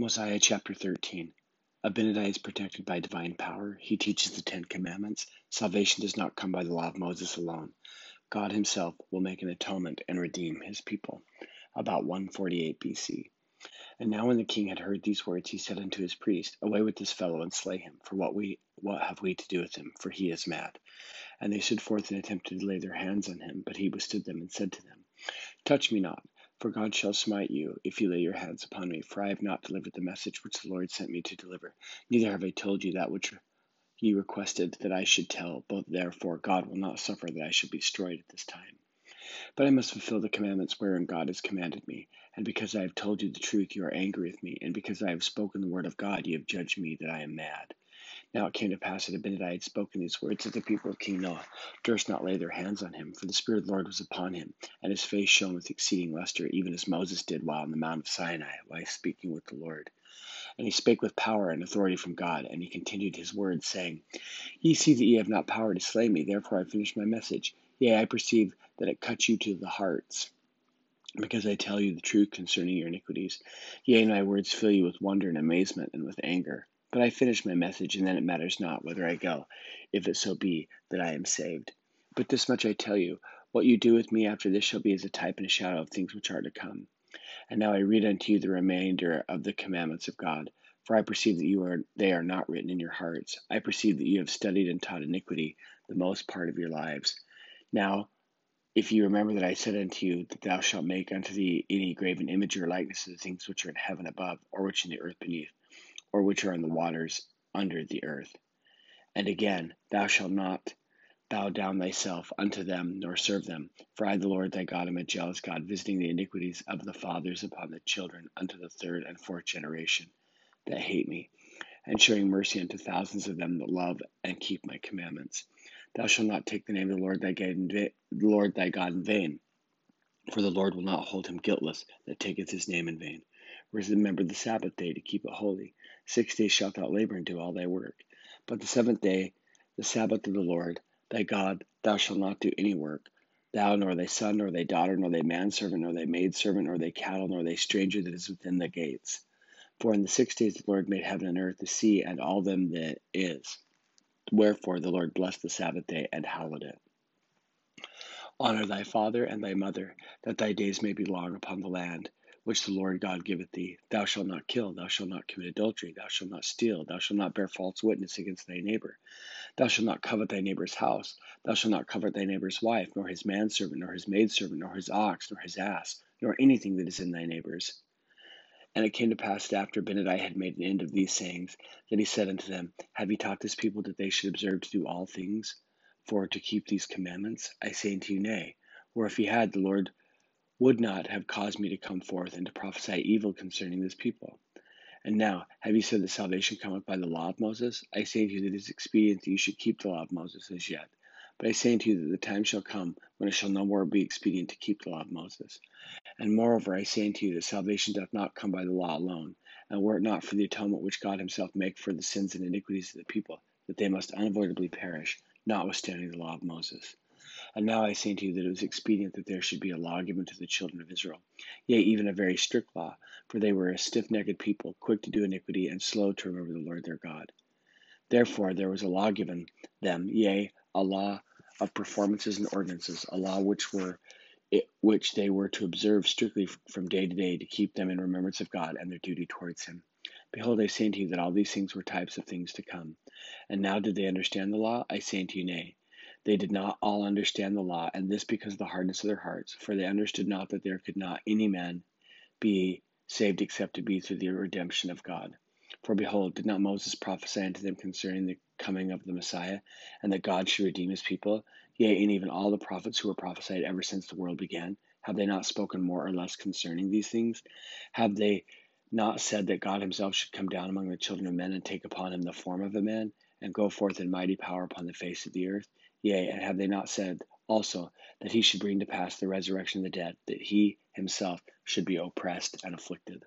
Mosiah chapter 13. Abinadi is protected by divine power. He teaches the Ten Commandments. Salvation does not come by the law of Moses alone. God himself will make an atonement and redeem his people. About 148 BC. And now when the king had heard these words, he said unto his priest, Away with this fellow and slay him, for what we what have we to do with him? For he is mad. And they stood forth and attempted to lay their hands on him, but he withstood them and said to them, Touch me not, for God shall smite you, if you lay your hands upon me. For I have not delivered the message which the Lord sent me to deliver, neither have I told you that which ye requested that I should tell. But therefore God will not suffer that I should be destroyed at this time. But I must fulfill the commandments wherein God has commanded me. And because I have told you the truth, you are angry with me. And because I have spoken the word of God, ye have judged me that I am mad. Now it came to pass that Abinadi had spoken these words that the people of King Noah durst not lay their hands on him, for the Spirit of the Lord was upon him, and his face shone with exceeding lustre, even as Moses did while on the Mount of Sinai, while speaking with the Lord. And he spake with power and authority from God, and he continued his words, saying, Ye see that ye have not power to slay me, therefore I finish my message. Yea, I perceive that it cuts you to the hearts, because I tell you the truth concerning your iniquities. Yea, my words fill you with wonder and amazement and with anger. But I finish my message, and then it matters not whither I go, if it so be that I am saved. But this much I tell you, what you do with me after this shall be as a type and a shadow of things which are to come. And now I read unto you the remainder of the commandments of God. For I perceive that you are they are not written in your hearts. I perceive that you have studied and taught iniquity the most part of your lives. Now, if you remember that I said unto you that thou shalt make unto thee any graven image or likeness of the things which are in heaven above, or which in the earth beneath, or which are in the waters under the earth. And again, thou shalt not bow down thyself unto them, nor serve them. For I, the Lord thy God, am a jealous God, visiting the iniquities of the fathers upon the children unto the third and fourth generation that hate me, and showing mercy unto thousands of them that love and keep my commandments. Thou shalt not take the name of the Lord thy God in, vain, for the Lord will not hold him guiltless that taketh his name in vain. Remember the Sabbath day to keep it holy. Six days shalt thou labor and do all thy work. But the seventh day, the Sabbath of the Lord thy God, thou shalt not do any work. Thou, nor thy son, nor thy daughter, nor thy manservant, nor thy maidservant, nor thy cattle, nor thy stranger that is within the gates. For in the six days the Lord made heaven and earth, the sea, and all them that is. Wherefore the Lord blessed the Sabbath day and hallowed it. Honor thy father and thy mother, that thy days may be long upon the land which the Lord God giveth thee. Thou shalt not kill, thou shalt not commit adultery, thou shalt not steal, thou shalt not bear false witness against thy neighbor. Thou shalt not covet thy neighbor's house, thou shalt not covet thy neighbor's wife, nor his manservant, nor his maidservant, nor his ox, nor his ass, nor anything that is in thy neighbor's. And it came to pass after Abinadi had made an end of these sayings, that he said unto them, Have ye taught this people that they should observe to do all things, for to keep these commandments? I say unto you, Nay. Or if ye had, the Lord would not have caused me to come forth and to prophesy evil concerning this people. And now, have you said that salvation cometh by the law of Moses? I say unto you that it is expedient that you should keep the law of Moses as yet. But I say unto you that the time shall come when it shall no more be expedient to keep the law of Moses. And moreover, I say unto you that salvation doth not come by the law alone. And were it not for the atonement which God himself make for the sins and iniquities of the people, that they must unavoidably perish, notwithstanding the law of Moses. And now I say unto you that it was expedient that there should be a law given to the children of Israel, yea, even a very strict law, for they were a stiff necked people, quick to do iniquity, and slow to remember the Lord their God. Therefore there was a law given them, yea, a law of performances and ordinances, a law which were it, which they were to observe strictly from day to day to keep them in remembrance of God and their duty towards Him. Behold, I say unto you that all these things were types of things to come. And now did they understand the law? I say unto you, nay. They did not all understand the law, and this because of the hardness of their hearts, for they understood not that there could not any man be saved except it be through the redemption of God. For behold, did not Moses prophesy unto them concerning the coming of the Messiah, and that God should redeem his people? Yea, and even all the prophets who were prophesied ever since the world began, have they not spoken more or less concerning these things? Have they not said that God himself should come down among the children of men and take upon him the form of a man, and go forth in mighty power upon the face of the earth? Yea, and have they not said also that he should bring to pass the resurrection of the dead, that he himself should be oppressed and afflicted?